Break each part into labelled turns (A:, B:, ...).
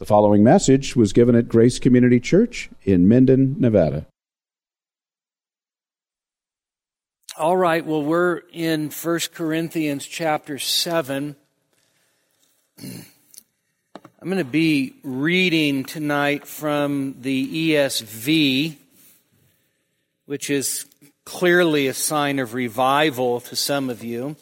A: The following message was given at Grace Community Church in Minden, Nevada.
B: All right, well, we're in 1 Corinthians chapter 7. I'm going to be reading tonight from the ESV, which is clearly a sign of revival to some of you.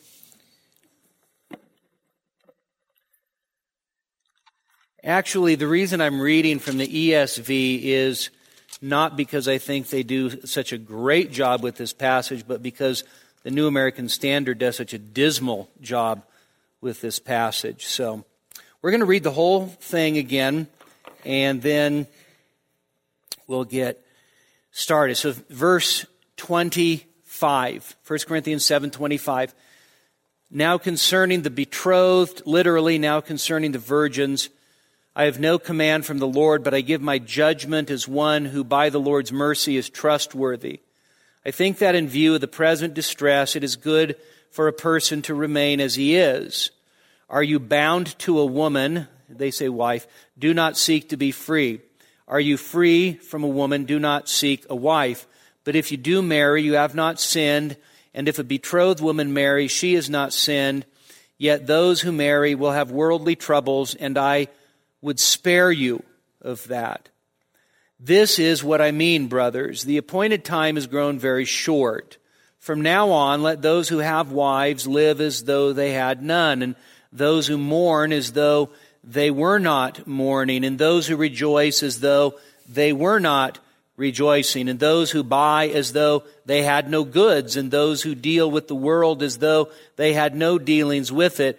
B: Actually, the reason I'm reading from the ESV is not because I think they do such a great job with this passage, but because the New American Standard does such a dismal job with this passage. So we're going to read the whole thing again, and then we'll get started. So verse 25, 1 Corinthians 7 25. Now concerning the betrothed, literally, now concerning the virgins, I have no command from the Lord, but I give my judgment as one who by the Lord's mercy is trustworthy. I think that in view of the present distress, it is good for a person to remain as he is. Are you bound to a woman? They say wife. Do not seek to be free. Are you free from a woman? Do not seek a wife. But if you do marry, you have not sinned. And if a betrothed woman marry, she has not sinned. Yet those who marry will have worldly troubles, and I would spare you of that. This is what I mean, brothers. The appointed time has grown very short. From now on, let those who have wives live as though they had none, and those who mourn as though they were not mourning, and those who rejoice as though they were not rejoicing, and those who buy as though they had no goods, and those who deal with the world as though they had no dealings with it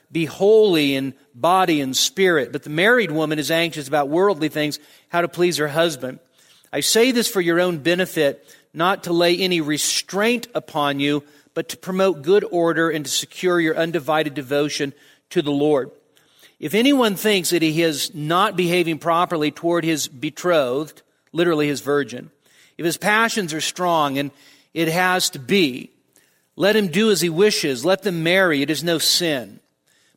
B: be holy in body and spirit. But the married woman is anxious about worldly things, how to please her husband. I say this for your own benefit, not to lay any restraint upon you, but to promote good order and to secure your undivided devotion to the Lord. If anyone thinks that he is not behaving properly toward his betrothed, literally his virgin, if his passions are strong and it has to be, let him do as he wishes. Let them marry. It is no sin.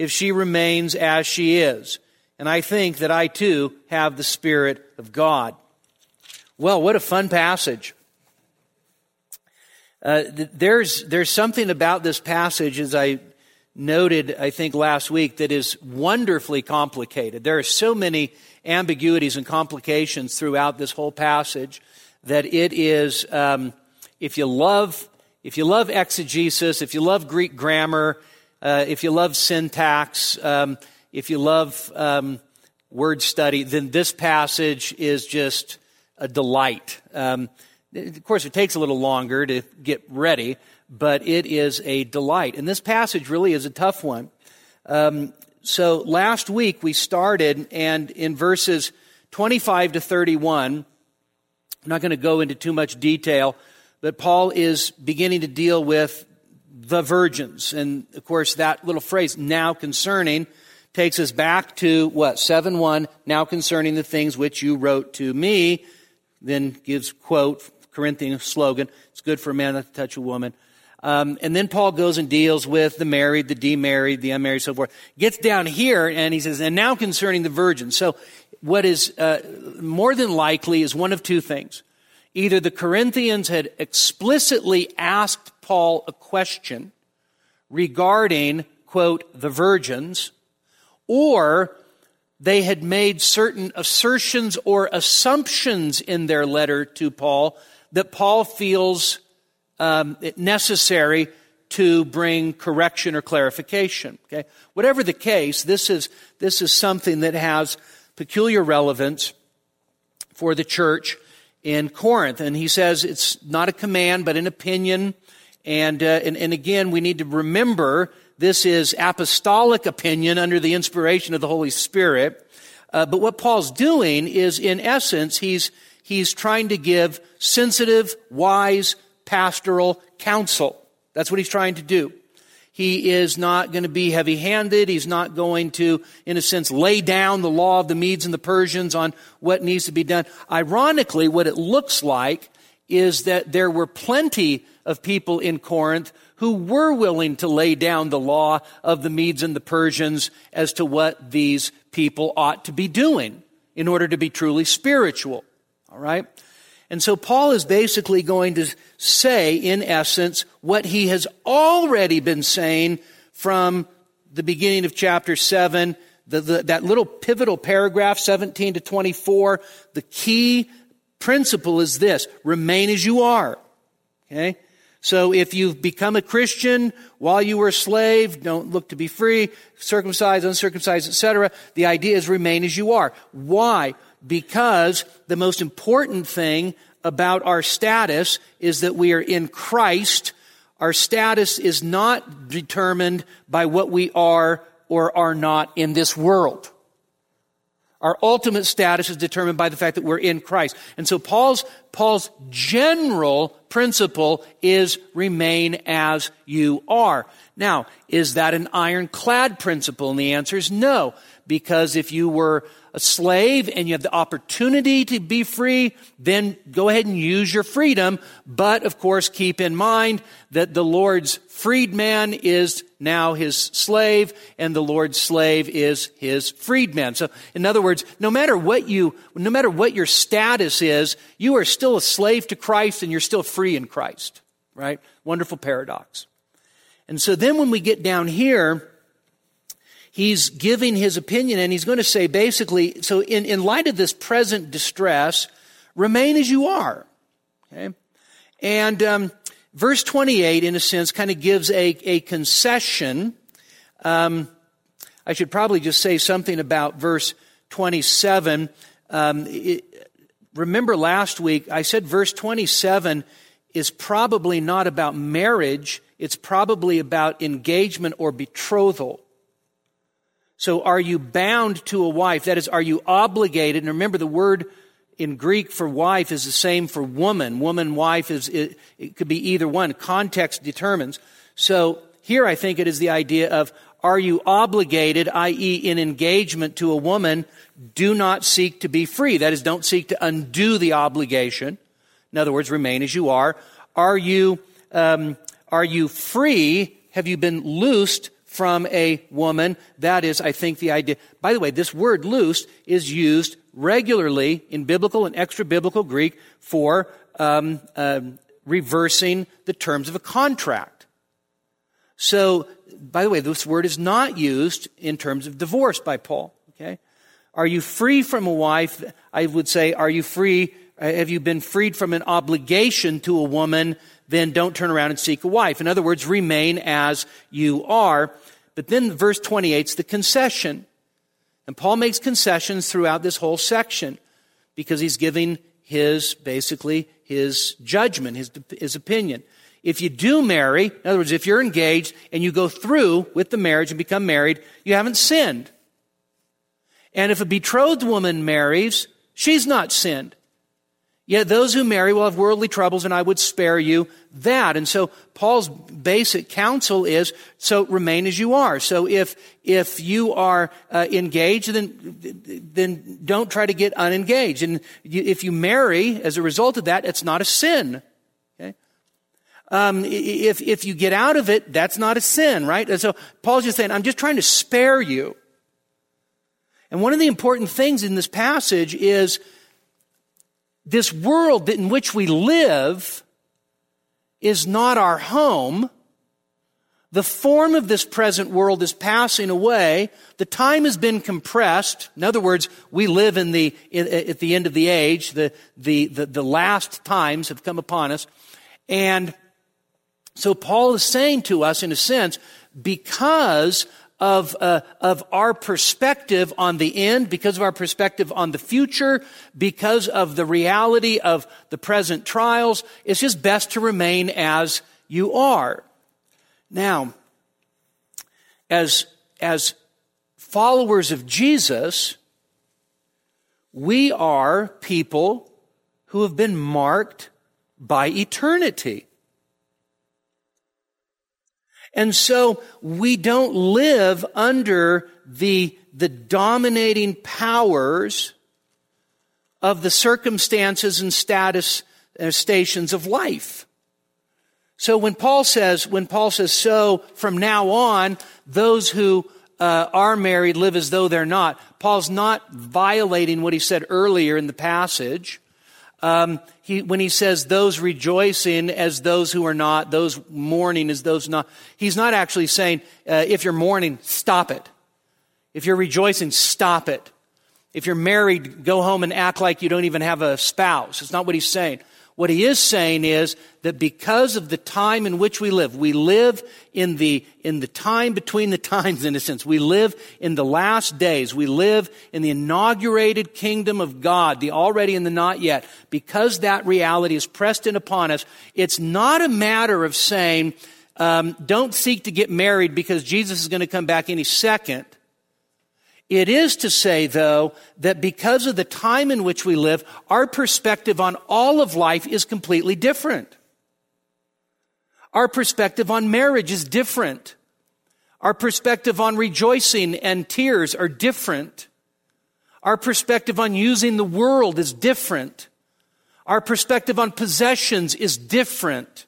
B: if she remains as she is. And I think that I too have the Spirit of God. Well, what a fun passage. Uh, there's, there's something about this passage, as I noted, I think, last week, that is wonderfully complicated. There are so many ambiguities and complications throughout this whole passage that it is, um, if you love, if you love exegesis, if you love Greek grammar, uh, if you love syntax, um, if you love um, word study, then this passage is just a delight. Um, of course, it takes a little longer to get ready, but it is a delight. And this passage really is a tough one. Um, so last week we started, and in verses 25 to 31, I'm not going to go into too much detail, but Paul is beginning to deal with the virgins. And of course, that little phrase, now concerning, takes us back to what? 7 1, now concerning the things which you wrote to me. Then gives quote, Corinthian slogan, it's good for a man not to touch a woman. Um, and then Paul goes and deals with the married, the demarried, the unmarried, so forth. Gets down here and he says, and now concerning the virgins. So what is uh, more than likely is one of two things. Either the Corinthians had explicitly asked Paul a question regarding, quote, the virgins, or they had made certain assertions or assumptions in their letter to Paul that Paul feels um, necessary to bring correction or clarification. Okay, whatever the case, this is this is something that has peculiar relevance for the church in Corinth, and he says it's not a command but an opinion. And, uh, and, and again, we need to remember this is apostolic opinion under the inspiration of the Holy Spirit. Uh, but what Paul's doing is, in essence, he's, he's trying to give sensitive, wise, pastoral counsel. That's what he's trying to do. He is not going to be heavy handed. He's not going to, in a sense, lay down the law of the Medes and the Persians on what needs to be done. Ironically, what it looks like is that there were plenty of people in Corinth who were willing to lay down the law of the Medes and the Persians as to what these people ought to be doing in order to be truly spiritual. All right? And so Paul is basically going to say, in essence, what he has already been saying from the beginning of chapter 7, the, the, that little pivotal paragraph, 17 to 24. The key principle is this remain as you are. Okay? So if you've become a Christian while you were a slave, don't look to be free, circumcised, uncircumcised, etc. The idea is remain as you are. Why? Because the most important thing about our status is that we are in Christ. Our status is not determined by what we are or are not in this world. Our ultimate status is determined by the fact that we're in Christ. And so Paul's, Paul's general principle is remain as you are. Now, is that an ironclad principle? And the answer is no. Because if you were a slave and you have the opportunity to be free, then go ahead and use your freedom. But of course, keep in mind that the Lord's freedman is now his slave and the Lord's slave is his freedman. So in other words, no matter what you, no matter what your status is, you are still a slave to Christ and you're still free in Christ. Right? Wonderful paradox. And so then when we get down here, he's giving his opinion and he's going to say basically, so in, in light of this present distress, remain as you are. Okay? And um, verse 28, in a sense, kind of gives a, a concession. Um, I should probably just say something about verse 27. Um, it, remember last week, I said verse 27 is probably not about marriage, it's probably about engagement or betrothal. So are you bound to a wife? That is, are you obligated? And remember the word in Greek for wife is the same for woman. Woman, wife is, it, it could be either one. Context determines. So here I think it is the idea of are you obligated, i.e. in engagement to a woman, do not seek to be free. That is, don't seek to undo the obligation. In other words, remain as you are. Are you, um, are you free? Have you been loosed from a woman. That is, I think, the idea. By the way, this word loosed is used regularly in biblical and extra biblical Greek for um, uh, reversing the terms of a contract. So, by the way, this word is not used in terms of divorce by Paul. Okay? Are you free from a wife? I would say, are you free? Uh, have you been freed from an obligation to a woman then don't turn around and seek a wife. In other words, remain as you are. But then verse 28 is the concession. And Paul makes concessions throughout this whole section because he's giving his, basically, his judgment, his, his opinion. If you do marry, in other words, if you're engaged and you go through with the marriage and become married, you haven't sinned. And if a betrothed woman marries, she's not sinned. Yet those who marry will have worldly troubles, and I would spare you that. And so Paul's basic counsel is, so remain as you are. So if, if you are uh, engaged, then, then don't try to get unengaged. And you, if you marry as a result of that, it's not a sin. Okay? Um, if, if you get out of it, that's not a sin, right? And so Paul's just saying, I'm just trying to spare you. And one of the important things in this passage is, this world in which we live is not our home, The form of this present world is passing away. The time has been compressed. In other words, we live in the, in, uh, at the end of the age. The, the, the, the last times have come upon us. And so Paul is saying to us, in a sense, because of, uh, of our perspective on the end, because of our perspective on the future, because of the reality of the present trials, it's just best to remain as you are. Now, as, as followers of Jesus, we are people who have been marked by eternity. And so we don't live under the, the dominating powers of the circumstances and status uh, stations of life. So when Paul says, when Paul says, so from now on, those who uh, are married live as though they're not, Paul's not violating what he said earlier in the passage. Um, he, when he says those rejoicing as those who are not, those mourning as those not, he's not actually saying, uh, if you're mourning, stop it. If you're rejoicing, stop it. If you're married, go home and act like you don't even have a spouse. It's not what he's saying. What he is saying is that because of the time in which we live, we live in the, in the time between the times, in a sense. We live in the last days. We live in the inaugurated kingdom of God, the already and the not yet. Because that reality is pressed in upon us, it's not a matter of saying, um, don't seek to get married because Jesus is going to come back any second. It is to say, though, that because of the time in which we live, our perspective on all of life is completely different. Our perspective on marriage is different. Our perspective on rejoicing and tears are different. Our perspective on using the world is different. Our perspective on possessions is different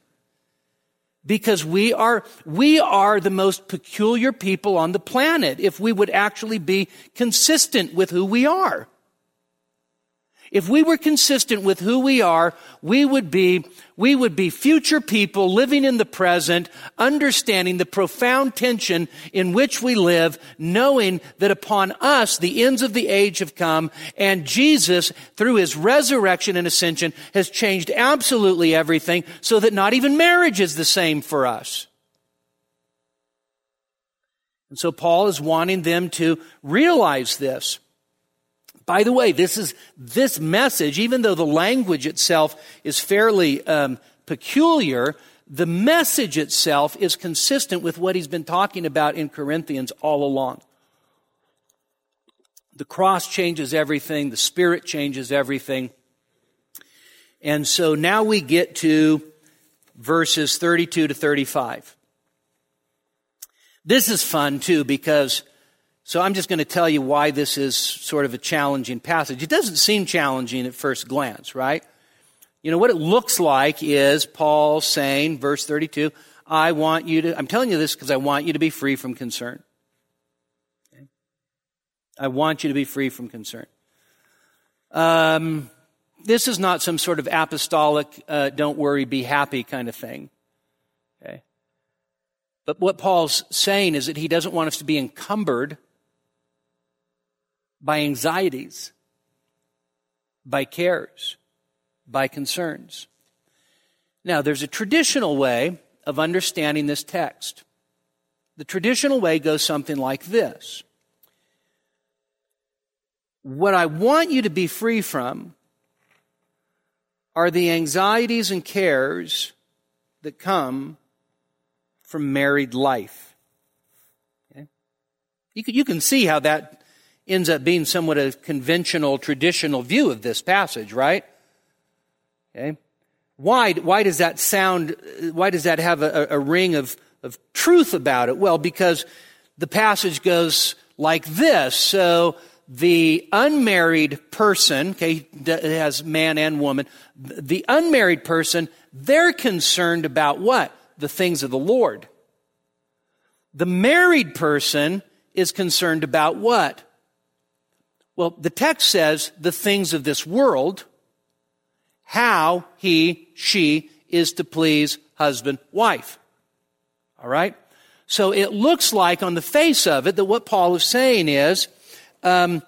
B: because we are, we are the most peculiar people on the planet if we would actually be consistent with who we are. If we were consistent with who we are, we would be, we would be future people living in the present, understanding the profound tension in which we live, knowing that upon us the ends of the age have come, and Jesus, through his resurrection and ascension, has changed absolutely everything so that not even marriage is the same for us. And so Paul is wanting them to realize this. By the way, this is this message, even though the language itself is fairly um, peculiar, the message itself is consistent with what he's been talking about in Corinthians all along. The cross changes everything, the Spirit changes everything. And so now we get to verses 32 to 35. This is fun too because so I'm just going to tell you why this is sort of a challenging passage. It doesn't seem challenging at first glance, right? You know, what it looks like is Paul saying, verse 32, I want you to, I'm telling you this because I want you to be free from concern. Okay? I want you to be free from concern. Um, this is not some sort of apostolic, uh, don't worry, be happy kind of thing. Okay? But what Paul's saying is that he doesn't want us to be encumbered by anxieties, by cares, by concerns. Now, there's a traditional way of understanding this text. The traditional way goes something like this What I want you to be free from are the anxieties and cares that come from married life. Okay? You, can, you can see how that ends up being somewhat a conventional, traditional view of this passage, right? Okay. Why, why does that sound, why does that have a, a ring of, of truth about it? Well, because the passage goes like this. So the unmarried person, okay, has man and woman, the unmarried person, they're concerned about what? The things of the Lord. The married person is concerned about what? Well, the text says the things of this world, how he, she is to please husband, wife. All right? So it looks like on the face of it that what Paul is saying is, um,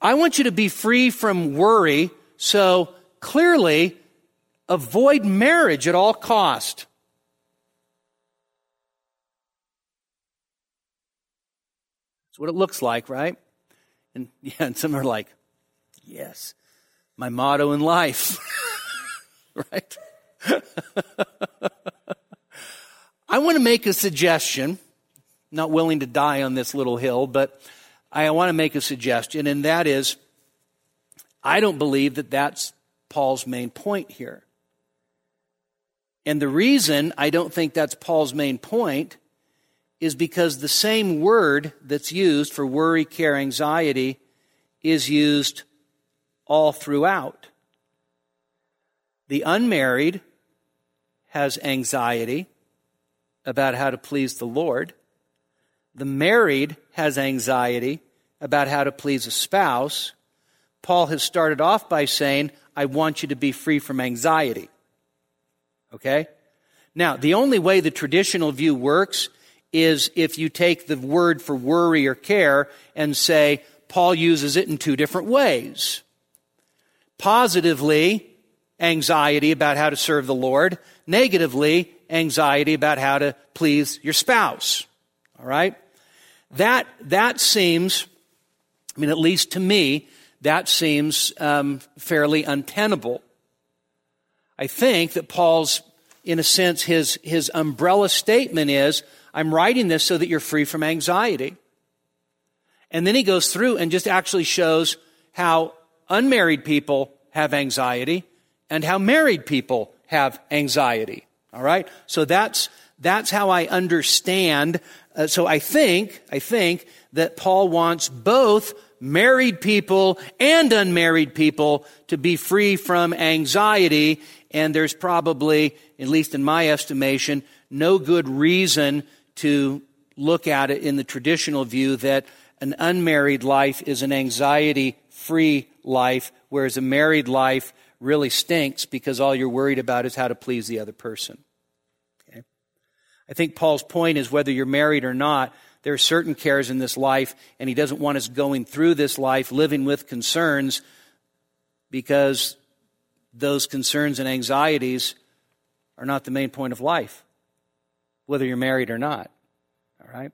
B: I want you to be free from worry. So clearly, avoid marriage at all cost. That's what it looks like, right? And yeah, and some are like, yes, my motto in life. right? I want to make a suggestion. Not willing to die on this little hill, but I want to make a suggestion, and that is I don't believe that that's Paul's main point here. And the reason I don't think that's Paul's main point is because the same word that's used for worry, care, anxiety is used all throughout. The unmarried has anxiety about how to please the Lord. The married has anxiety about how to please a spouse. Paul has started off by saying, I want you to be free from anxiety. Okay? Now, the only way the traditional view works is if you take the word for worry or care and say, Paul uses it in two different ways. Positively, anxiety about how to serve the Lord. Negatively, anxiety about how to please your spouse. All right? That, that seems, I mean, at least to me, that seems um, fairly untenable. I think that Paul's, in a sense, his, his umbrella statement is I'm writing this so that you're free from anxiety. And then he goes through and just actually shows how unmarried people have anxiety and how married people have anxiety. All right? So that's, that's how I understand. Uh, so I think, I think that Paul wants both married people and unmarried people to be free from anxiety. And there's probably, at least in my estimation, no good reason to look at it in the traditional view that an unmarried life is an anxiety free life, whereas a married life really stinks because all you're worried about is how to please the other person. Okay? I think Paul's point is whether you're married or not, there are certain cares in this life, and he doesn't want us going through this life living with concerns because those concerns and anxieties are not the main point of life, whether you're married or not. All right?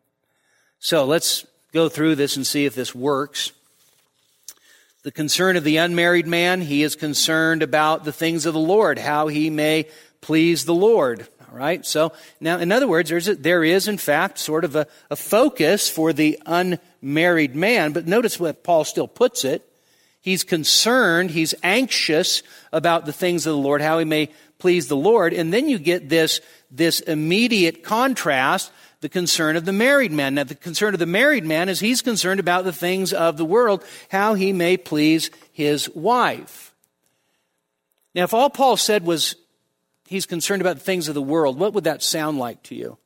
B: So let's go through this and see if this works. The concern of the unmarried man, he is concerned about the things of the Lord, how he may please the Lord. All right. So now, in other words, there's a, there is, in fact, sort of a, a focus for the unmarried man. But notice what Paul still puts it. He's concerned, he's anxious about the things of the Lord, how he may please the Lord. And then you get this, this immediate contrast the concern of the married man. Now, the concern of the married man is he's concerned about the things of the world, how he may please his wife. Now, if all Paul said was he's concerned about the things of the world, what would that sound like to you?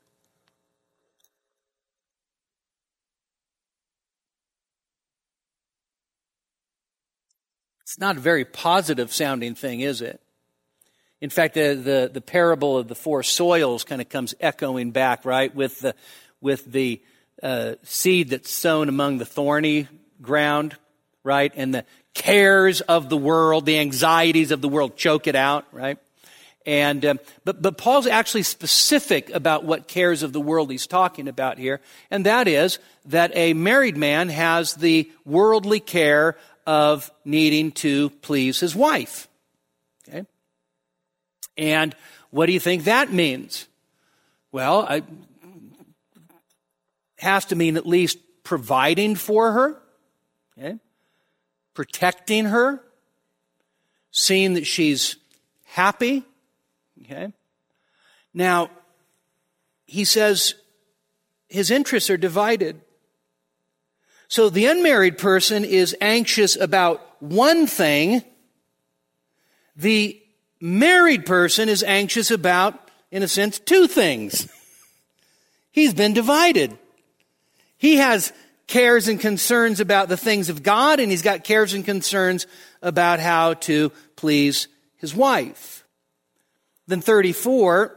B: It's not a very positive sounding thing, is it? In fact, the, the, the, parable of the four soils kind of comes echoing back, right, with the, with the uh, seed that's sown among the thorny ground, right, and the cares of the world, the anxieties of the world choke it out, right? And um, but but Paul's actually specific about what cares of the world he's talking about here, and that is that a married man has the worldly care of needing to please his wife. And what do you think that means? Well, it has to mean at least providing for her, okay? protecting her, seeing that she's happy. Okay? Now, he says his interests are divided. So the unmarried person is anxious about one thing. The married person is anxious about, in a sense, two things. He's been divided. He has cares and concerns about the things of God, and he's got cares and concerns about how to please his wife. Then 34,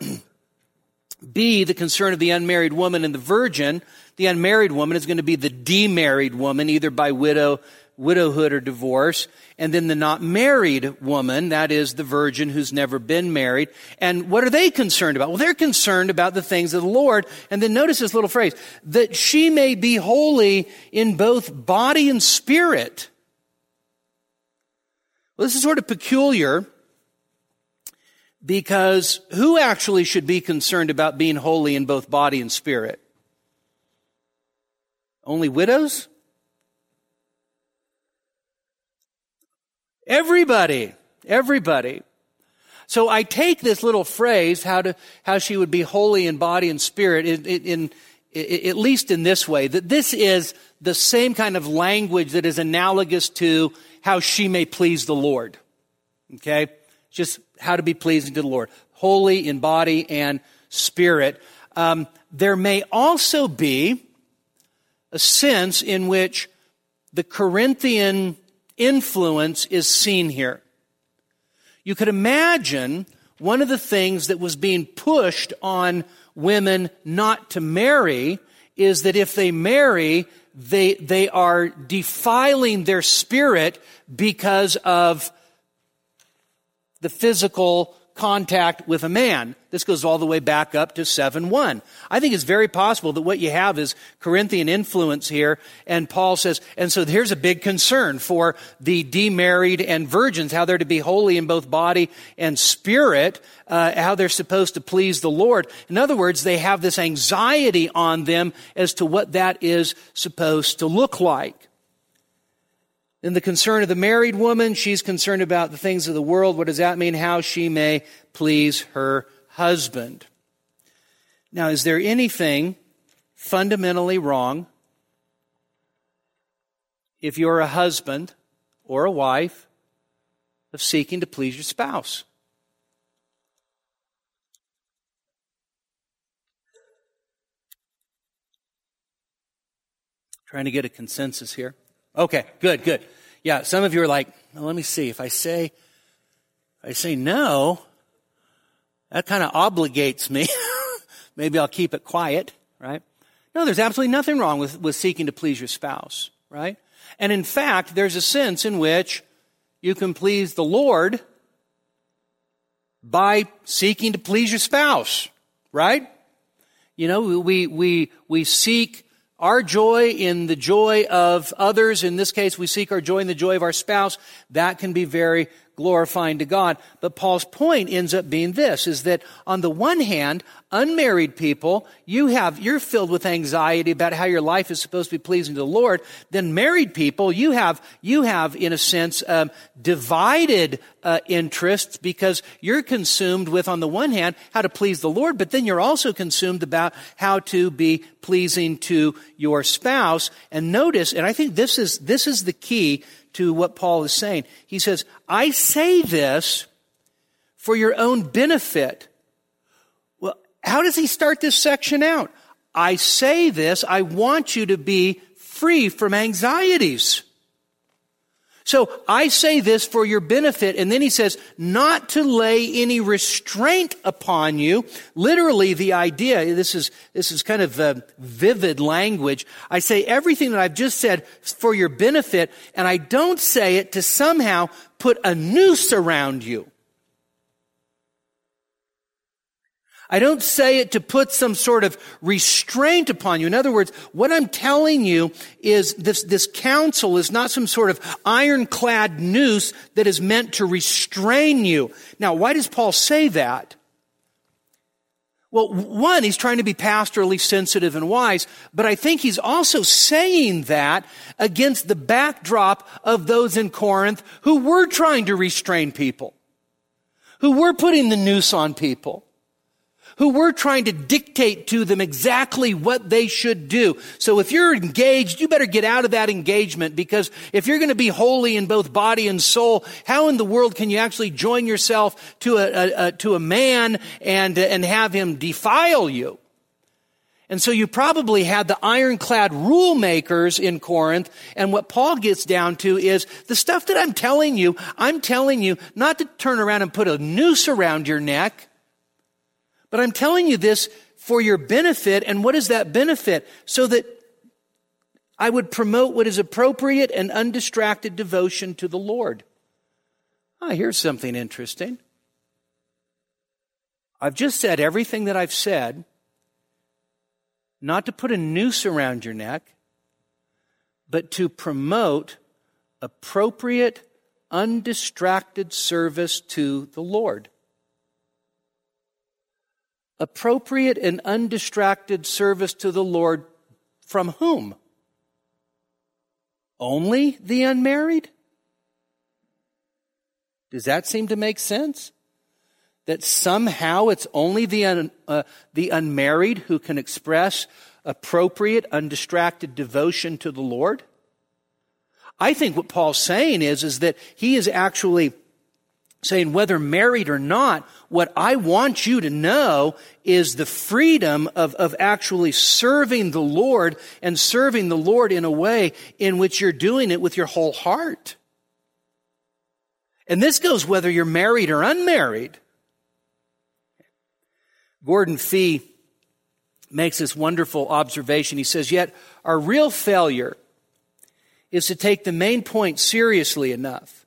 B: B, the concern of the unmarried woman and the virgin. The unmarried woman is going to be the demarried woman, either by widow, widowhood or divorce. And then the not married woman, that is the virgin who's never been married. And what are they concerned about? Well, they're concerned about the things of the Lord. And then notice this little phrase, that she may be holy in both body and spirit. Well, this is sort of peculiar because who actually should be concerned about being holy in both body and spirit? Only widows? Everybody. Everybody. So I take this little phrase, how to, how she would be holy in body and spirit, in, in, in, at least in this way, that this is the same kind of language that is analogous to how she may please the Lord. Okay? Just how to be pleasing to the Lord. Holy in body and spirit. Um, there may also be a sense in which the Corinthian influence is seen here. You could imagine one of the things that was being pushed on women not to marry is that if they marry, they, they are defiling their spirit because of the physical contact with a man. This goes all the way back up to 7-1. I think it's very possible that what you have is Corinthian influence here, and Paul says, and so here's a big concern for the demarried and virgins, how they're to be holy in both body and spirit, uh, how they're supposed to please the Lord. In other words, they have this anxiety on them as to what that is supposed to look like. Then the concern of the married woman, she's concerned about the things of the world. What does that mean? How she may please her husband. Now, is there anything fundamentally wrong if you're a husband or a wife of seeking to please your spouse? Trying to get a consensus here. Okay, good, good. Yeah, some of you are like, well, let me see. If I say, if I say no, that kind of obligates me. Maybe I'll keep it quiet, right? No, there's absolutely nothing wrong with, with seeking to please your spouse, right? And in fact, there's a sense in which you can please the Lord by seeking to please your spouse, right? You know, we, we, we seek our joy in the joy of others. In this case, we seek our joy in the joy of our spouse. That can be very glorifying to God. But Paul's point ends up being this, is that on the one hand, unmarried people, you have, you're filled with anxiety about how your life is supposed to be pleasing to the Lord. Then married people, you have, you have, in a sense, um, divided uh, interests because you're consumed with, on the one hand, how to please the Lord, but then you're also consumed about how to be pleasing to your spouse. And notice, and I think this is, this is the key to what Paul is saying. He says, I say this for your own benefit. Well, how does he start this section out? I say this, I want you to be free from anxieties. So I say this for your benefit. And then he says, not to lay any restraint upon you. Literally, the idea, this is, this is kind of a uh, vivid language. I say everything that I've just said for your benefit, and I don't say it to somehow put a noose around you. I don't say it to put some sort of restraint upon you. In other words, what I'm telling you is this, this counsel is not some sort of ironclad noose that is meant to restrain you. Now, why does Paul say that? Well, one, he's trying to be pastorally sensitive and wise, but I think he's also saying that against the backdrop of those in Corinth who were trying to restrain people, who were putting the noose on people who we're trying to dictate to them exactly what they should do. So if you're engaged, you better get out of that engagement because if you're going to be holy in both body and soul, how in the world can you actually join yourself to a, a, a to a man and, and have him defile you? And so you probably had the ironclad rule makers in Corinth. And what Paul gets down to is the stuff that I'm telling you, I'm telling you not to turn around and put a noose around your neck. But I'm telling you this for your benefit. And what is that benefit? So that I would promote what is appropriate and undistracted devotion to the Lord. Ah, here's something interesting. I've just said everything that I've said, not to put a noose around your neck, but to promote appropriate, undistracted service to the Lord. Appropriate and undistracted service to the Lord from whom? Only the unmarried? Does that seem to make sense? That somehow it's only the, un, uh, the unmarried who can express appropriate, undistracted devotion to the Lord? I think what Paul's saying is, is that he is actually saying whether married or not, what I want you to know is the freedom of, of actually serving the Lord and serving the Lord in a way in which you're doing it with your whole heart. And this goes whether you're married or unmarried. Gordon Fee makes this wonderful observation. He says, Yet our real failure is to take the main point seriously enough.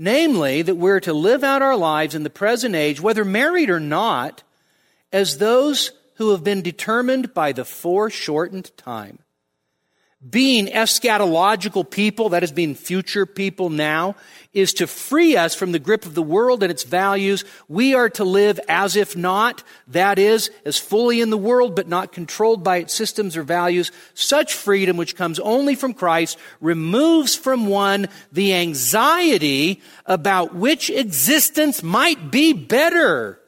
B: Namely, that we're to live out our lives in the present age, whether married or not, as those who have been determined by the foreshortened time. Being eschatological people, that is being future people now, is to free us from the grip of the world and its values. We are to live as if not, that is, as fully in the world but not controlled by its systems or values. Such freedom, which comes only from Christ, removes from one the anxiety about which existence might be better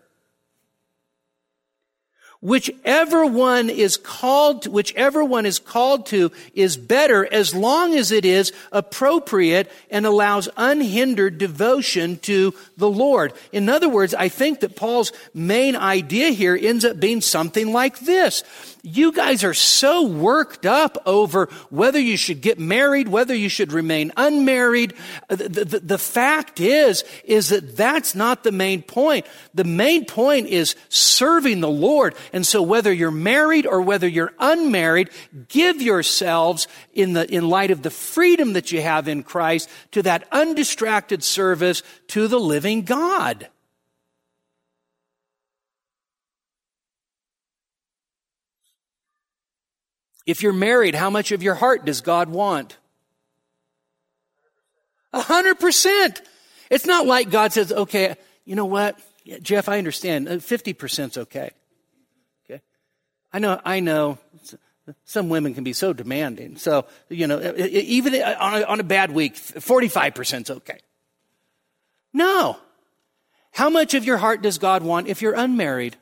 B: whichever one is called to, whichever one is called to is better as long as it is appropriate and allows unhindered devotion to the Lord. In other words, I think that Paul's main idea here ends up being something like this. You guys are so worked up over whether you should get married, whether you should remain unmarried. Uh, the, the, the, fact is, is that that's not the main point. The main point is serving the Lord. And so whether you're married or whether you're unmarried, give yourselves in the, in light of the freedom that you have in Christ to that undistracted service to the living God. If you're married, how much of your heart does God want? A hundred percent. It's not like God says, okay, you know what? Jeff, I understand. Uh, 50% is okay. Okay. I know, I know some women can be so demanding. So, you know, even on a, on a bad week, 45% is okay. No. How much of your heart does God want if you're unmarried?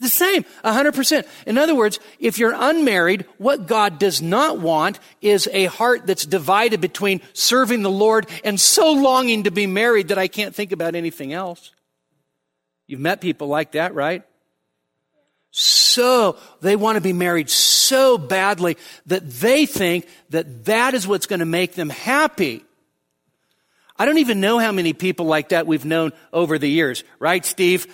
B: The same, 100%. In other words, if you're unmarried, what God does not want is a heart that's divided between serving the Lord and so longing to be married that I can't think about anything else. You've met people like that, right? So, they want to be married so badly that they think that that is what's going to make them happy. I don't even know how many people like that we've known over the years, right, Steve?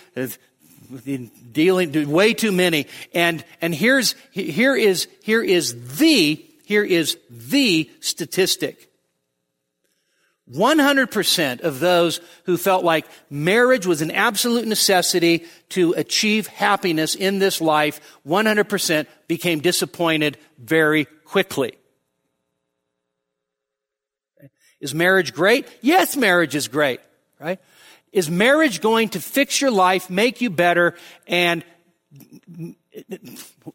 B: dealing way too many. And, and here's, here is, here is the, here is the statistic. 100% of those who felt like marriage was an absolute necessity to achieve happiness in this life, 100% became disappointed very quickly. Is marriage great? Yes, marriage is great, right? Is marriage going to fix your life, make you better? And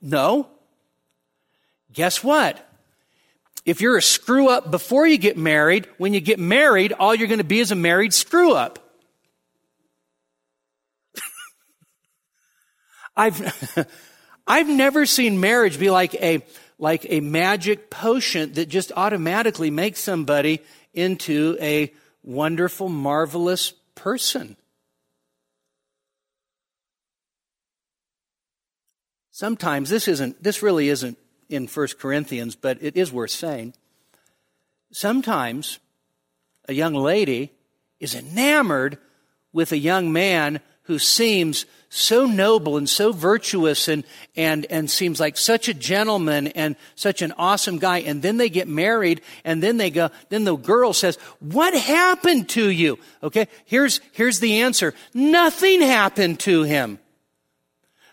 B: no. Guess what? If you're a screw up before you get married, when you get married, all you're going to be is a married screw up. I've, I've never seen marriage be like a, like a magic potion that just automatically makes somebody into a wonderful, marvelous person. Sometimes this isn't, this really isn't in 1 Corinthians, but it is worth saying. Sometimes a young lady is enamored with a young man who seems so noble and so virtuous and, and, and seems like such a gentleman and such an awesome guy. And then they get married and then they go, then the girl says, what happened to you? Okay. Here's, here's the answer. Nothing happened to him.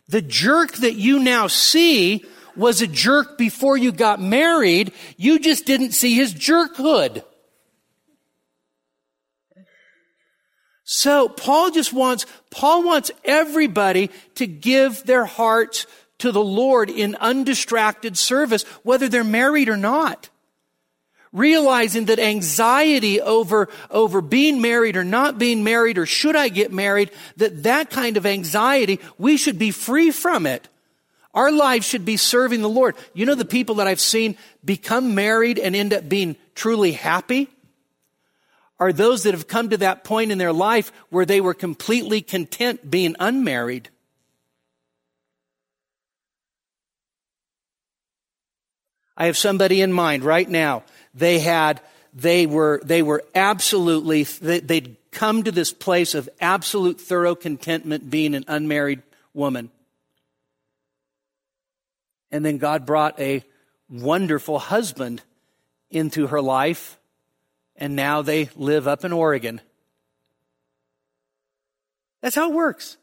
B: The jerk that you now see was a jerk before you got married. You just didn't see his jerkhood. So Paul just wants, Paul wants everybody to give their hearts to the Lord in undistracted service, whether they're married or not. Realizing that anxiety over, over being married or not being married or should I get married, that that kind of anxiety, we should be free from it. Our lives should be serving the Lord. You know the people that I've seen become married and end up being truly happy? are those that have come to that point in their life where they were completely content being unmarried. I have somebody in mind right now. They had, they were, they were absolutely, they'd come to this place of absolute thorough contentment being an unmarried woman. And then God brought a wonderful husband into her life and now they live up in Oregon. That's how it works.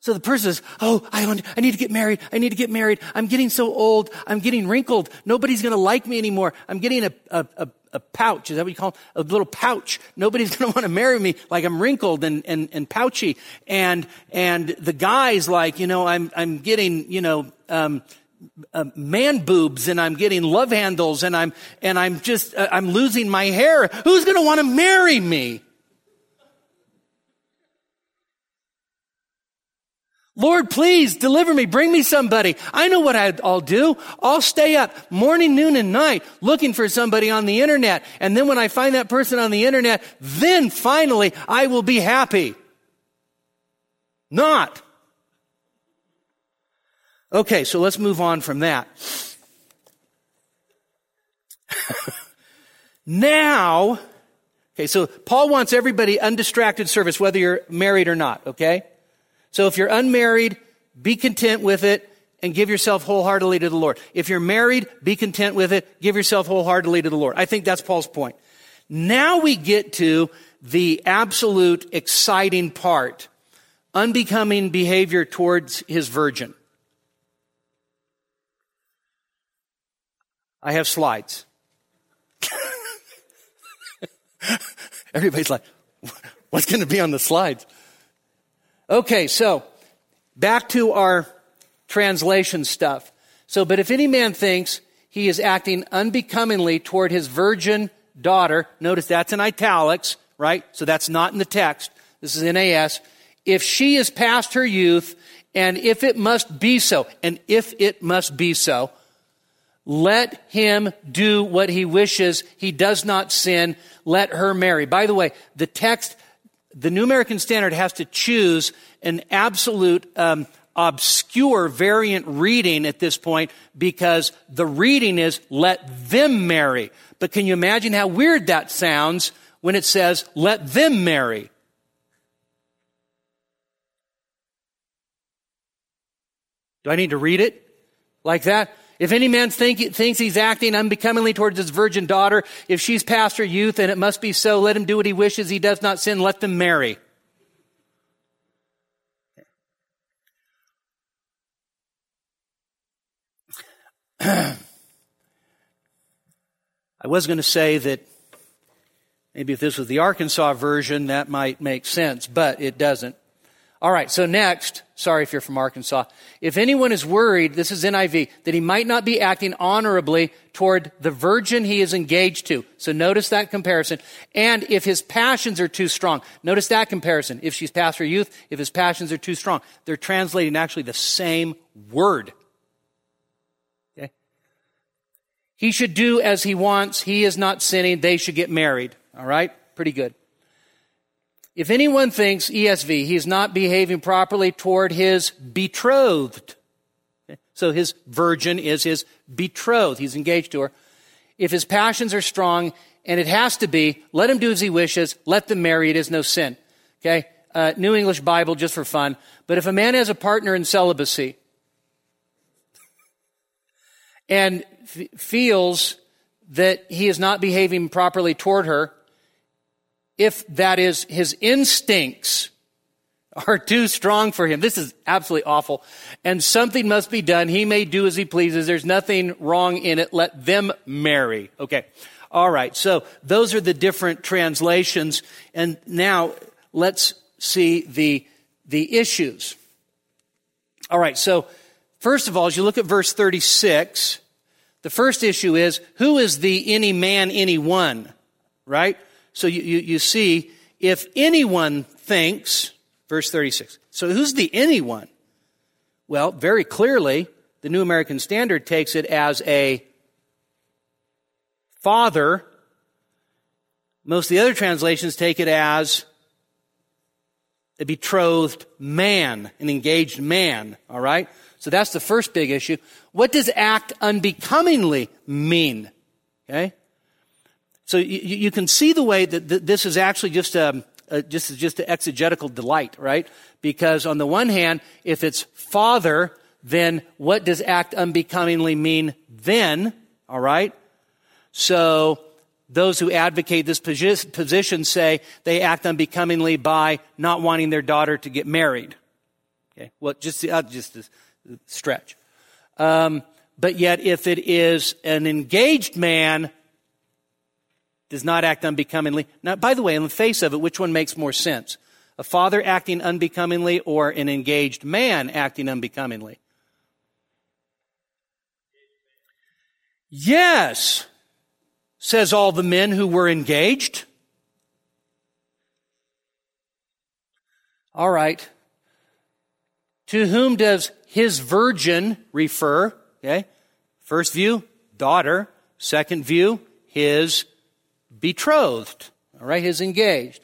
B: So the person says, Oh, I, want, I need to get married. I need to get married. I'm getting so old. I'm getting wrinkled. Nobody's going to like me anymore. I'm getting a, a, a, a, pouch. Is that what you call it? A little pouch. Nobody's going to want to marry me like I'm wrinkled and, and, and pouchy. And, and the guy's like, you know, I'm, I'm getting, you know, um, uh, man boobs and I'm getting love handles and I'm, and I'm just, uh, I'm losing my hair. Who's going to want to marry me? Lord, please deliver me. Bring me somebody. I know what I'll do. I'll stay up morning, noon, and night looking for somebody on the internet. And then when I find that person on the internet, then finally I will be happy. Not. Okay, so let's move on from that. now, okay, so Paul wants everybody undistracted service, whether you're married or not, okay? So if you're unmarried, be content with it and give yourself wholeheartedly to the Lord. If you're married, be content with it, give yourself wholeheartedly to the Lord. I think that's Paul's point. Now we get to the absolute exciting part unbecoming behavior towards his virgin. I have slides. Everybody's like, what's going to be on the slides? Okay, so back to our translation stuff. So, but if any man thinks he is acting unbecomingly toward his virgin daughter, notice that's in italics, right? So that's not in the text. This is NAS. If she is past her youth, and if it must be so, and if it must be so, let him do what he wishes. He does not sin. Let her marry. By the way, the text, the New American Standard has to choose an absolute um, obscure variant reading at this point because the reading is let them marry. But can you imagine how weird that sounds when it says let them marry? Do I need to read it like that? If any man think, thinks he's acting unbecomingly towards his virgin daughter, if she's past her youth and it must be so, let him do what he wishes. He does not sin. Let them marry. I was going to say that maybe if this was the Arkansas version, that might make sense, but it doesn't. All right, so next, sorry if you're from Arkansas. If anyone is worried, this is NIV, that he might not be acting honorably toward the virgin he is engaged to. So notice that comparison. And if his passions are too strong, notice that comparison. If she's past her youth, if his passions are too strong, they're translating actually the same word. Okay? He should do as he wants. He is not sinning. They should get married. All right? Pretty good. If anyone thinks, ESV, he's not behaving properly toward his betrothed, so his virgin is his betrothed, he's engaged to her. If his passions are strong, and it has to be, let him do as he wishes, let them marry, it is no sin. Okay? uh, New English Bible just for fun. But if a man has a partner in celibacy and f- feels that he is not behaving properly toward her, if that is his instincts are too strong for him. This is absolutely awful. And something must be done. He may do as he pleases. There's nothing wrong in it. Let them marry. Okay. All right. So those are the different translations. And now let's see the, the issues. All right. So first of all, as you look at verse 36, the first issue is who is the any man, anyone? Right? So you, you, you see, if anyone thinks, verse 36. So who's the anyone? Well, very clearly, the New American Standard takes it as a father. Most of the other translations take it as a betrothed man, an engaged man, all right? So that's the first big issue. What does act unbecomingly mean? Okay? So you, you can see the way that this is actually just a, a just, just an exegetical delight, right? Because on the one hand, if it's father, then what does act unbecomingly mean then? All right? So those who advocate this position say they act unbecomingly by not wanting their daughter to get married. Okay, well, just uh, just a stretch. Um, but yet, if it is an engaged man, does not act unbecomingly. Now, by the way, in the face of it, which one makes more sense? A father acting unbecomingly or an engaged man acting unbecomingly? Yes, says all the men who were engaged. All right. To whom does his virgin refer? Okay. First view, daughter. Second view, his betrothed. All right, his engaged.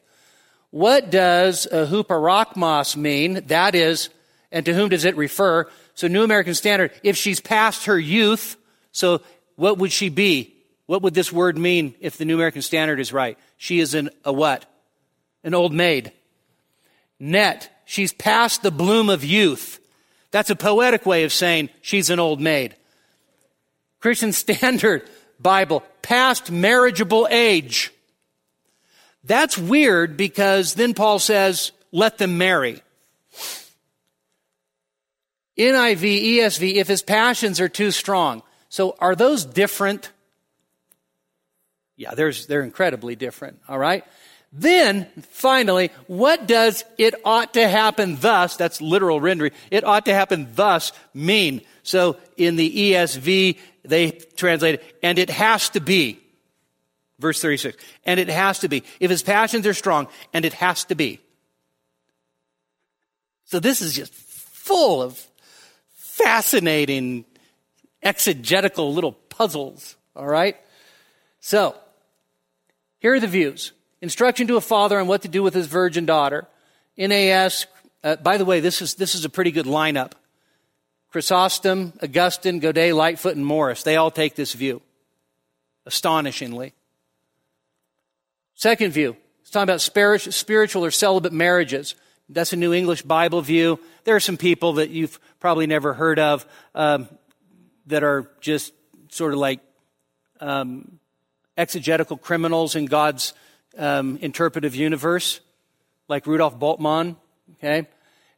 B: What does a huperakmos mean? That is, and to whom does it refer? So New American Standard, if she's past her youth, so what would she be? What would this word mean if the New American Standard is right? She is an, a what? An old maid. Net. She's past the bloom of youth. That's a poetic way of saying she's an old maid. Christian Standard Bible, past marriageable age. That's weird because then Paul says, let them marry. NIV, ESV, if his passions are too strong. So are those different? Yeah, they're incredibly different, all right? Then, finally, what does it ought to happen thus, that's literal rendering, it ought to happen thus mean? So in the ESV, they translate it, and it has to be. Verse 36. And it has to be. If his passions are strong, and it has to be. So this is just full of fascinating exegetical little puzzles, all right? So, here are the views. Instruction to a father on what to do with his virgin daughter. NAS, uh, by the way, this is, this is a pretty good lineup. Chrysostom, Augustine, Godet, Lightfoot, and Morris, they all take this view. Astonishingly. Second view, it's talking about spiritual or celibate marriages. That's a New English Bible view. There are some people that you've probably never heard of um, that are just sort of like um, exegetical criminals in God's um, interpretive universe, like Rudolf Bultmann. Okay,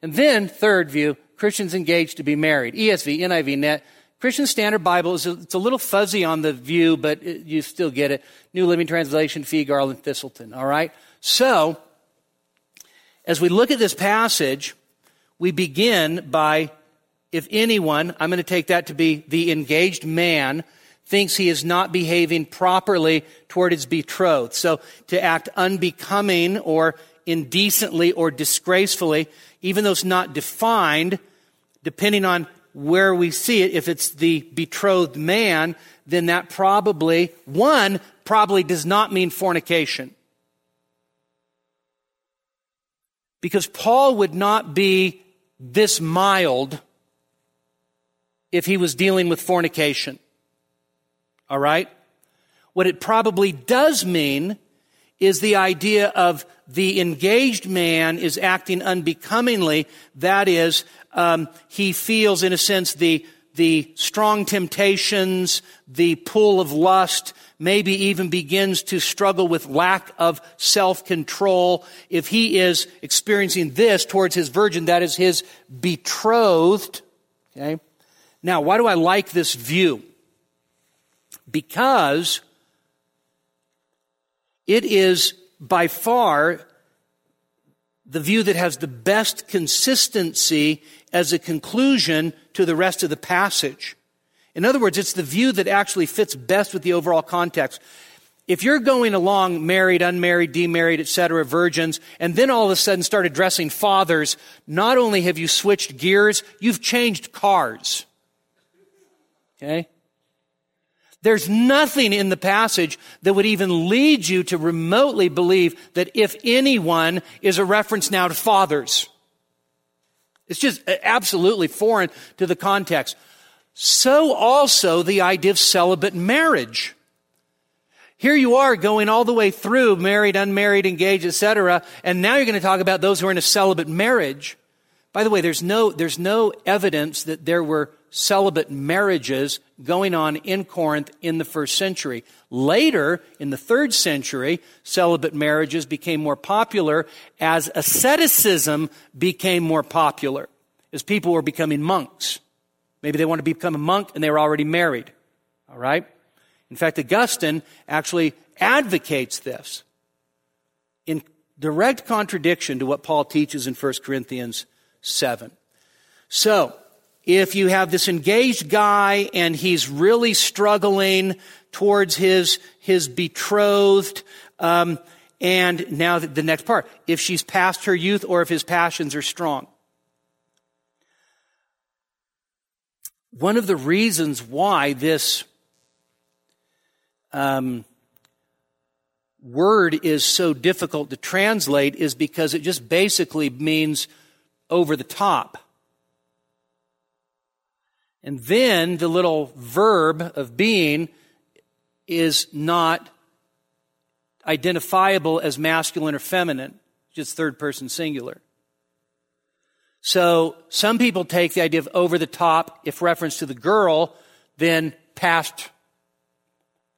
B: and then third view, Christians engaged to be married. ESV, NIV, Net. Christian Standard Bible is it's a little fuzzy on the view, but it, you still get it. New Living Translation, Fee, Garland, Thiselton. All right. So, as we look at this passage, we begin by, if anyone, I'm going to take that to be the engaged man, thinks he is not behaving properly toward his betrothed. So to act unbecoming or indecently or disgracefully, even though it's not defined, depending on where we see it, if it's the betrothed man, then that probably, one, probably does not mean fornication. Because Paul would not be this mild if he was dealing with fornication. All right? What it probably does mean is the idea of the engaged man is acting unbecomingly. That is, um, he feels, in a sense, the the strong temptations, the pull of lust, maybe even begins to struggle with lack of self-control. If he is experiencing this towards his virgin, that is his betrothed. Okay. Now, why do I like this view? Because it is by far the view that has the best consistency as a conclusion to the rest of the passage. In other words, it's the view that actually fits best with the overall context. If you're going along married, unmarried, demarried, etc., virgins, and then all of a sudden start addressing fathers, not only have you switched gears, you've changed cars. Okay? There's nothing in the passage that would even lead you to remotely believe that if anyone is a reference now to fathers. It's just uh, absolutely foreign to the context. So also the idea of celibate marriage. Here you are going all the way through married, unmarried, engaged, etc., and now you're going to talk about those who are in a celibate marriage. By the way, there's no, there's no evidence that there were celibate marriages going on in Corinth in the first century. Later, in the third century, celibate marriages became more popular as asceticism became more popular, as people were becoming monks. Maybe they wanted to become a monk and they were already married. All right? In fact, Augustine actually advocates this in direct contradiction to what Paul teaches in 1 Corinthians 7. So, if you have this engaged guy and he's really struggling towards his, his betrothed, um, and now the, next part, if she's past her youth or if his passions are strong. One of the reasons why this um, word is so difficult to translate is because it just basically means over the top. And then the little verb of being is not identifiable as masculine or feminine, just third person singular. So some people take the idea of over the top, if reference to the girl, then past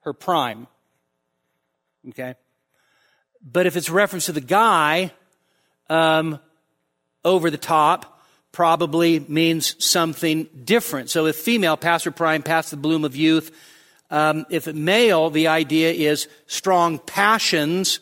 B: her prime. Okay? But if it's reference to the guy, um, over the top, probably means something different. So if female, past her prime, past the bloom of youth. Um, if male, the idea is strong passions,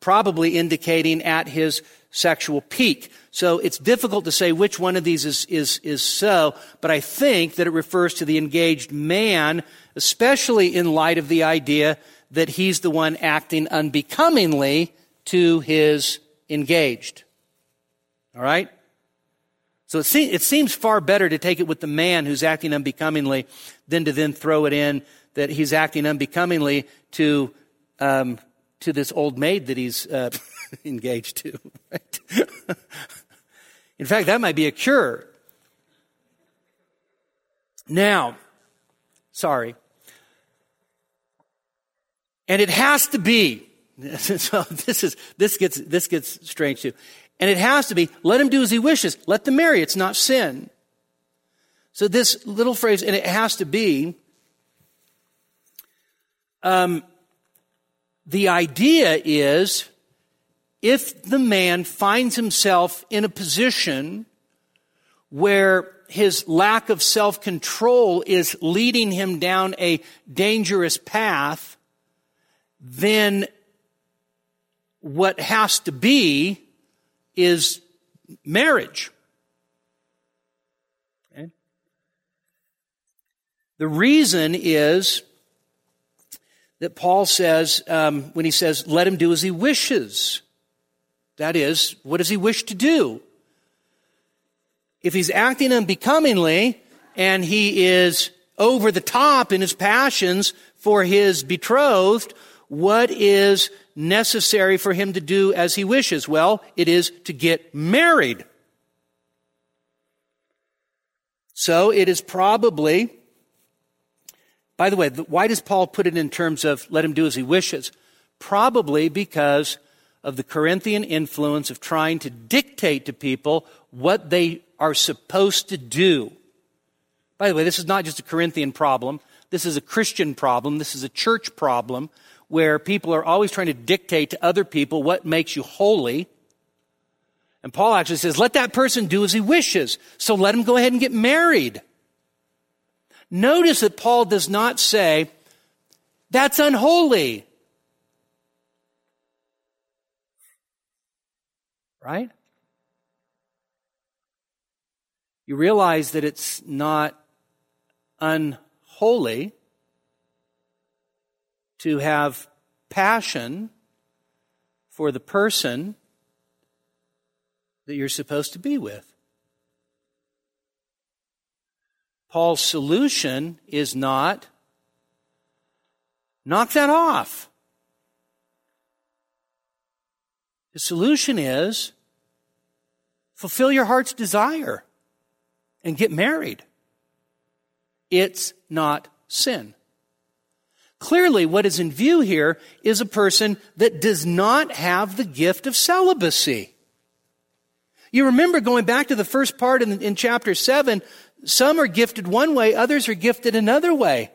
B: probably indicating at his sexual peak. So it's difficult to say which one of these is, is, is so, but I think that it refers to the engaged man, especially in light of the idea that he's the one acting unbecomingly to his engaged. All right? So it, it seems far better to take it with the man who's acting unbecomingly than to then throw it in that he's acting unbecomingly to, um, to this old maid that he's uh, engaged to. Right? in fact, that might be a cure. Now, sorry. And it has to be. so this is this gets this gets strange too. And it has to be, let him do as he wishes. Let them marry. It's not sin. So this little phrase, and it has to be, um, the idea is if the man finds himself in a position where his lack of self control is leading him down a dangerous path, then what has to be is marriage. Okay? The reason is that Paul says, um, when he says, let him do as he wishes. That is, what does he wish to do? If he's acting unbecomingly and he is over the top in his passions for his betrothed, what is necessary for him to do as he wishes? Well, it is to get married. So it is probably, by the way, why does Paul put it in terms of let him do as he wishes? probably because of the Corinthian influence of trying to dictate to people what they are supposed to do. By the way, this is not just a Corinthian problem. This is a Christian problem. This is a church problem where people are always trying to dictate to other people what makes you holy. And Paul actually says, let that person do as he wishes. So let him go ahead and get married. Notice that Paul does not say, that's unholy. Right? You realize that it's not unholy to have passion for the person that you're supposed to be with. Paul's solution is not knock that off. The solution is fulfill your heart's desire and get married. It's not sin. Clearly, what is in view here is a person that does not have the gift of celibacy. You remember going back to the first part in, in chapter 7, some are gifted one way, others are gifted another way.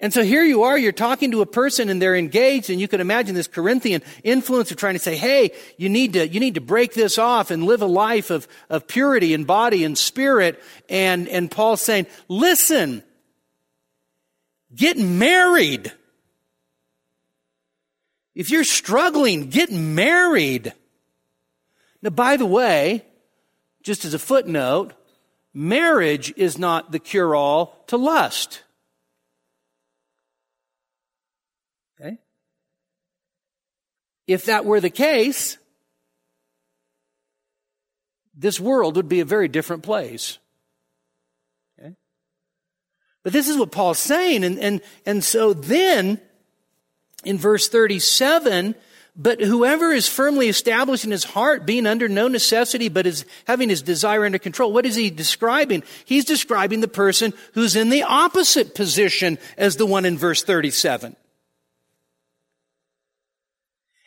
B: And so here you are, you're talking to a person and they're engaged and you can imagine this Corinthian influence of trying to say, hey, you need to, you need to break this off and live a life of, of purity in body and spirit. And, and Paul's saying, listen, get married. If you're struggling, get married. Now, by the way, just as a footnote, marriage is not the cure all to lust. Okay? If that were the case, this world would be a very different place. But this is what Paul's saying. And, and, and so then, in verse 37, but whoever is firmly established in his heart, being under no necessity, but is having his desire under control, what is he describing? He's describing the person who's in the opposite position as the one in verse 37.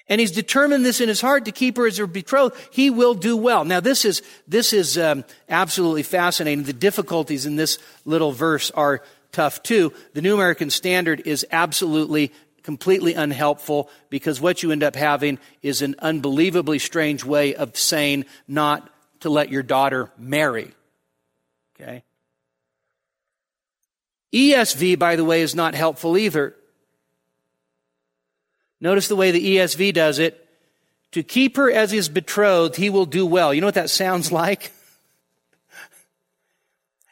B: And he's determined this in his heart to keep her as her betrothed. He will do well. Now, this is this is um, absolutely fascinating. The difficulties in this little verse are tough too. The New American Standard is absolutely completely unhelpful because what you end up having is an unbelievably strange way of saying not to let your daughter marry. Okay? ESV, by the way, is not helpful either. Notice the way the ESV does it. To keep her as his betrothed, he will do well. You know what that sounds like?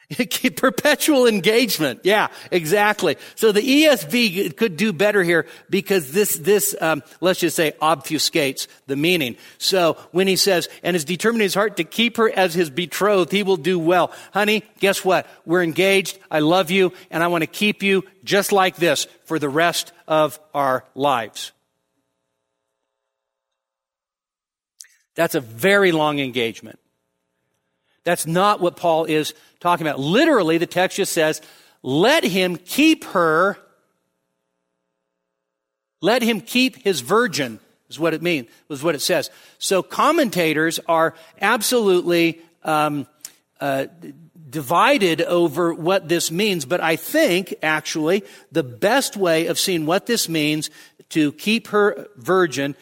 B: Perpetual engagement. Yeah, exactly. So the ESV could do better here because this, this, um, let's just say obfuscates the meaning. So when he says, and has determined in his heart to keep her as his betrothed, he will do well. Honey, guess what? We're engaged. I love you and I want to keep you just like this for the rest of our lives. That's a very long engagement. That's not what Paul is talking about. Literally, the text just says, let him keep her, let him keep his virgin, is what it means, is what it says. So commentators are absolutely um, uh, divided over what this means, but I think actually the best way of seeing what this means to keep her virgin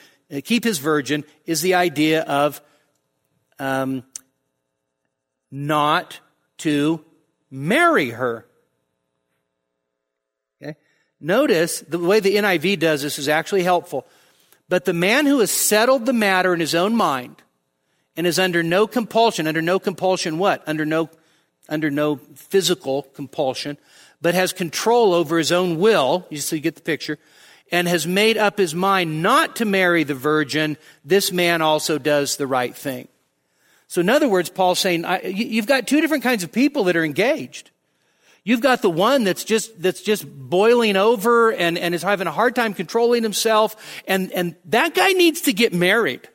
B: keep his virgin is the idea of um, not to marry her. Okay? Notice the way the NIV does this is actually helpful. But the man who has settled the matter in his own mind and is under no compulsion, under no compulsion what? Under no, under no physical compulsion, but has control over his own will, you, so you get the picture, and has made up his mind not to marry the virgin, this man also does the right thing. So, in other words, Paul's saying, you've got two different kinds of people that are engaged. You've got the one that's just, that's just boiling over and, and is having a hard time controlling himself. And, and that guy needs to get married.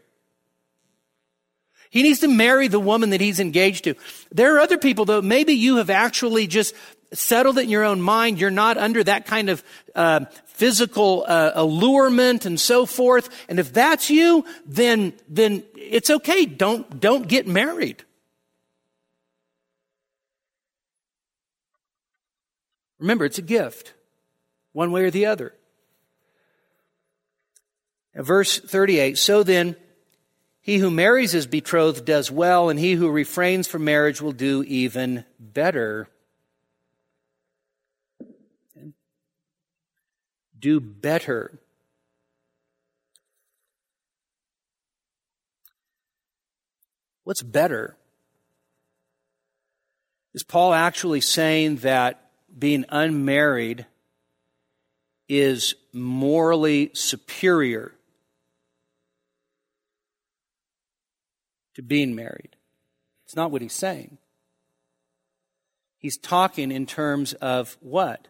B: He needs to marry the woman that he's engaged to. There are other people, though, maybe you have actually just settled in your own mind. You're not under that kind of uh, physical uh, allurement and so forth. And if that's you, then then it's okay. Don't don't get married. Remember, it's a gift, one way or the other. verse 38 So then, he who marries his betrothed does well, and he who refrains from marriage will do even better. Do better. What's better? Is Paul actually saying that being unmarried is morally superior to being married. It's not what he's saying. He's talking in terms of what?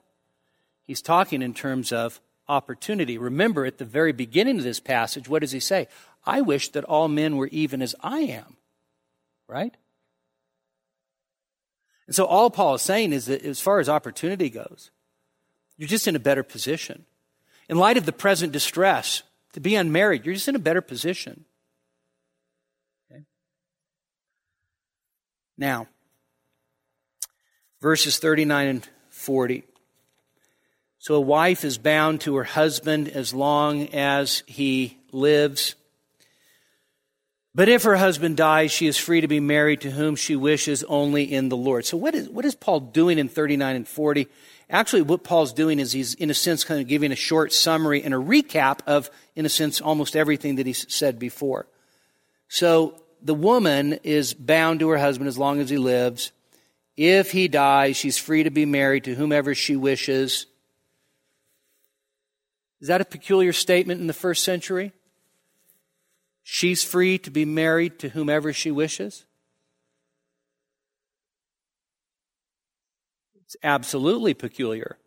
B: He's talking in terms of opportunity. Remember, at the very beginning of this passage, what does he say? I wish that all men were even as I am. Right? And so all Paul is saying is that as far as opportunity goes, you're just in a better position. In light of the present distress, to be unmarried, you're just in a better position. Okay? Now, verses 39 and 40. So a wife is bound to her husband as long as he lives. But if her husband dies, she is free to be married to whom she wishes only in the Lord. So what is, what is Paul doing in 39 and 40? Actually, what Paul's doing is he's, in a sense, kind of giving a short summary and a recap of, in a sense, almost everything that he said before. So the woman is bound to her husband as long as he lives. If he dies, she's free to be married to whomever she wishes. Is that a peculiar statement in the first century? She's free to be married to whomever she wishes. It's absolutely peculiar.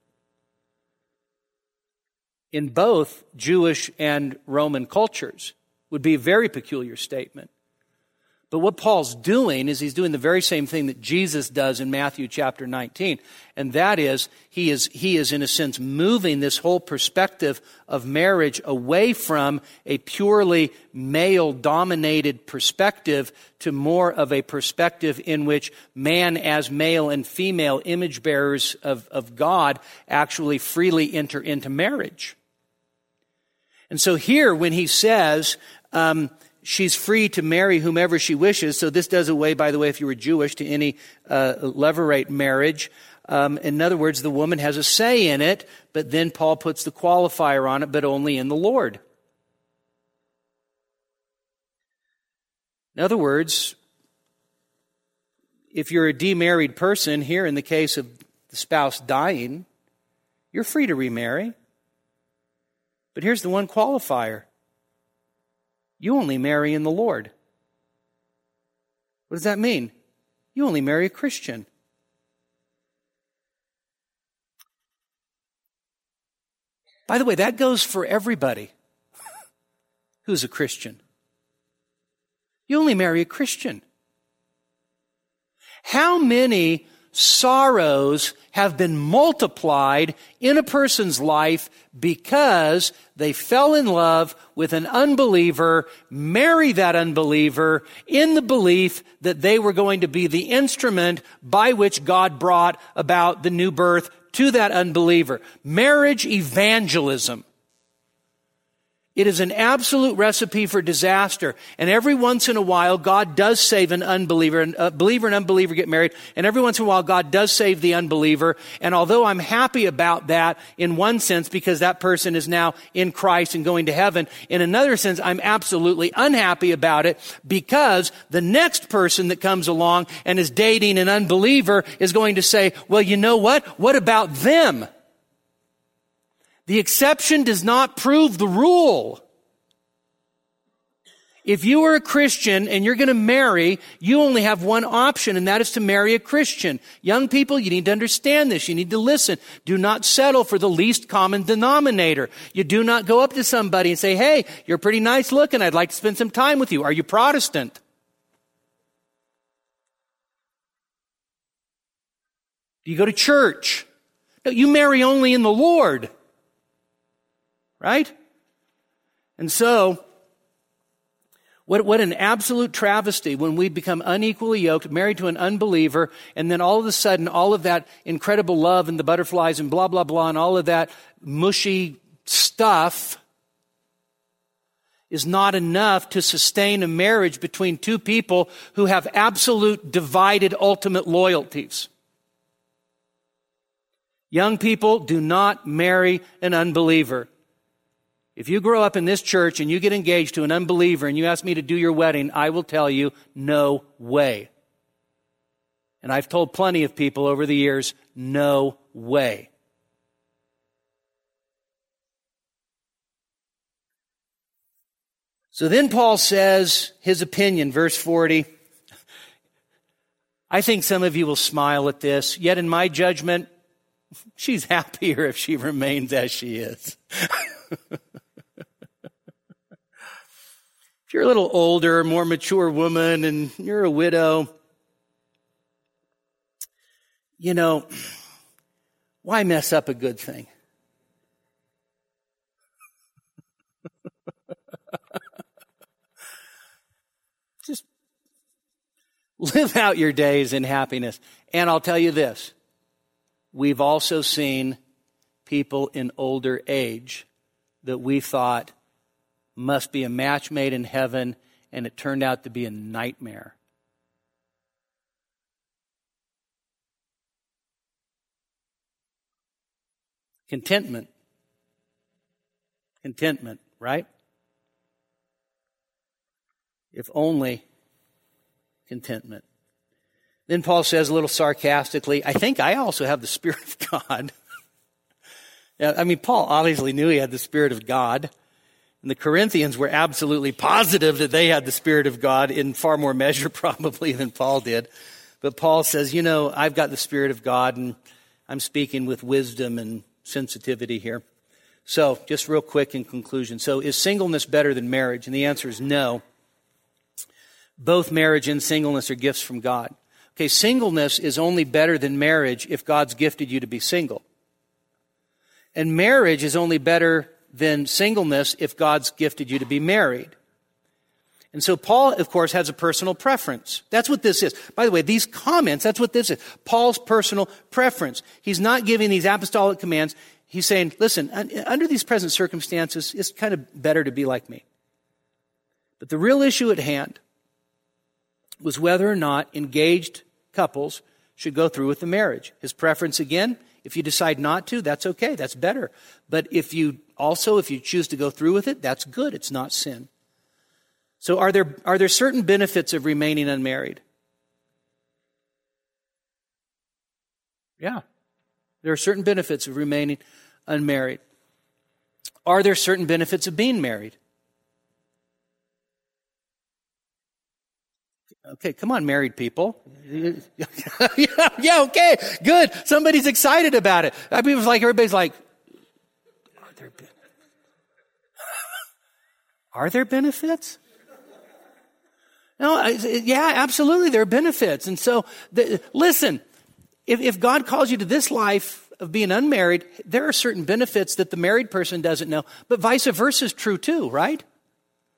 B: In both Jewish and Roman cultures, would be a very peculiar statement. But what Paul's doing is he's doing the very same thing that Jesus does in Matthew chapter 19. And that is, he is, he is in a sense moving this whole perspective of marriage away from a purely male dominated perspective to more of a perspective in which man as male and female image bearers of, of God actually freely enter into marriage. And so here, when he says, um, she's free to marry whomever she wishes. So this does away, by the way, if you were Jewish, to any uh, levirate marriage. Um, in other words, the woman has a say in it, but then Paul puts the qualifier on it, but only in the Lord. In other words, if you're a demarried person, here in the case of the spouse dying, you're free to remarry. But here's the one qualifier you only marry in the Lord. What does that mean? You only marry a Christian. By the way, that goes for everybody who's a Christian. You only marry a Christian. How many sorrows have been multiplied in a person's life because they fell in love with an unbeliever, marry that unbeliever in the belief that they were going to be the instrument by which God brought about the new birth to that unbeliever. Marriage evangelism. It is an absolute recipe for disaster. And every once in a while, God does save an unbeliever. And a believer and unbeliever get married. And every once in a while, God does save the unbeliever. And although I'm happy about that in one sense, because that person is now in Christ and going to heaven, in another sense, I'm absolutely unhappy about it because the next person that comes along and is dating an unbeliever is going to say, well, you know what? What about them? The exception does not prove the rule. If you are a Christian and you're going to marry, you only have one option, and that is to marry a Christian. Young people, you need to understand this. You need to listen. Do not settle for the least common denominator. You do not go up to somebody and say, Hey, you're pretty nice looking. I'd like to spend some time with you. Are you Protestant? Do you go to church? No, you marry only in the Lord. Right? And so, what, what an absolute travesty when we become unequally yoked, married to an unbeliever, and then all of a sudden, all of that incredible love and the butterflies and blah, blah, blah, and all of that mushy stuff is not enough to sustain a marriage between two people who have absolute divided ultimate loyalties. Young people do not marry an unbeliever. If you grow up in this church and you get engaged to an unbeliever and you ask me to do your wedding, I will tell you, no way. And I've told plenty of people over the years, no way. So then Paul says his opinion, verse 40. I think some of you will smile at this, yet in my judgment, she's happier if she remains as she is. if you're a little older, more mature woman, and you're a widow, you know, why mess up a good thing? Just live out your days in happiness. And I'll tell you this we've also seen people in older age that we thought must be a match made in heaven, and it turned out to be a nightmare. Contentment. Contentment, right? If only contentment. Then Paul says a little sarcastically, I think I also have the Spirit of God. I mean, Paul obviously knew he had the Spirit of God. And the Corinthians were absolutely positive that they had the Spirit of God in far more measure, probably, than Paul did. But Paul says, you know, I've got the Spirit of God, and I'm speaking with wisdom and sensitivity here. So, just real quick in conclusion. So, is singleness better than marriage? And the answer is no both marriage and singleness are gifts from God. Okay, singleness is only better than marriage if God's gifted you to be single. And marriage is only better than singleness if God's gifted you to be married. And so Paul, of course, has a personal preference. That's what this is. By the way, these comments, that's what this is. Paul's personal preference. He's not giving these apostolic commands. He's saying, listen, under these present circumstances, it's kind of better to be like me. But the real issue at hand was whether or not engaged couples should go through with the marriage. His preference again, if you decide not to, that's okay, that's better. But if you also, if you choose to go through with it, that's good, it's not sin. So are there, are there certain benefits of remaining unmarried? Yeah. There are certain benefits of remaining unmarried. Are there certain benefits of being married? Okay, come on, married people. yeah, okay, good. Somebody's excited about it. I mean, it was like everybody's like, are there, be- are there benefits? No, yeah, absolutely, there are benefits. And so, the, listen, if, if God calls you to this life of being unmarried, there are certain benefits that the married person doesn't know, but vice versa is true too, right?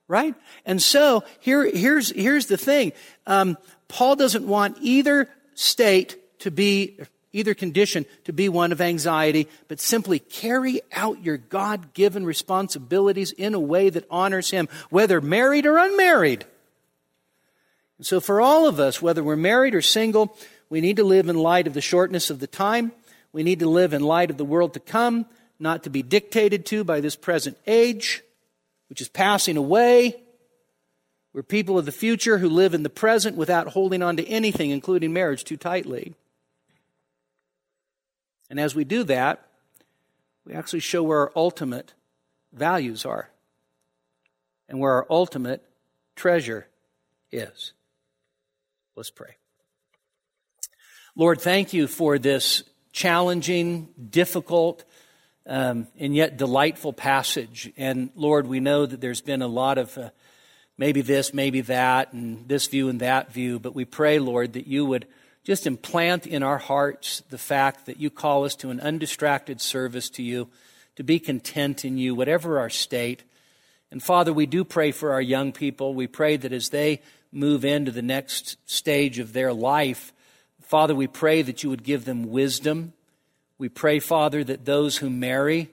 B: Right? And so here, here's, here's the thing. Um, Paul doesn't want either state to be, either condition to be one of anxiety, but simply carry out your God given responsibilities in a way that honors Him, whether married or unmarried. And so for all of us, whether we're married or single, we need to live in light of the shortness of the time. We need to live in light of the world to come, not to be dictated to by this present age which is passing away. We're people of the future who live in the present without holding on to anything, including marriage, too tightly. And as we do that, we actually show where our ultimate values are and where our ultimate treasure is. Let's pray. Lord, thank you for this challenging, difficult, um, and yet delightful passage. And Lord, we know that there's been a lot of uh, maybe this, maybe that, and this view and that view, but we pray, Lord, that you would just implant in our hearts the fact that you call us to an undistracted service to you, to be content in you, whatever our state. And Father, we do pray for our young people. We pray that as they move into the next stage of their life, Father, we pray that you would give them wisdom. We pray, Father, that those who marry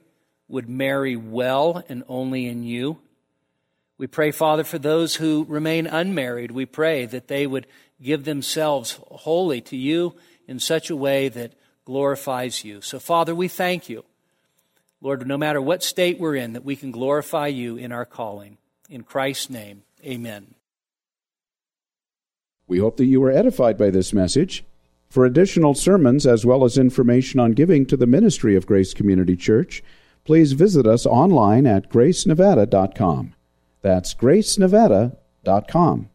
B: would marry well and only in you. We pray, Father, for those who remain unmarried. We pray that they would give themselves wholly to you in such a way that glorifies you. So, Father, we thank you. Lord, no matter what state we're in, that we can glorify you in our calling. In Christ's name, amen.
A: We hope that you were edified by this message. For additional sermons as well as information on giving to the ministry of Grace Community Church, please visit us online at gracenevada.com. That's gracenevada.com.